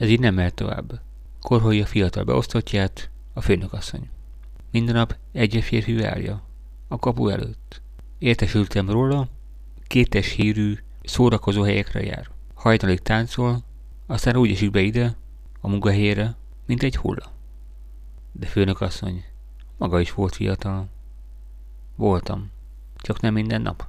Ez így nem mehet tovább. Korholja fiatal beosztottját, a főnökasszony. Minden nap egy férfi várja, a kapu előtt. Értesültem róla, kétes hírű szórakozó helyekre jár. Hajnalig táncol, aztán úgy esik be ide, a munkahelyére, mint egy hulla. De főnökasszony, maga is volt fiatal. Voltam, csak nem minden nap.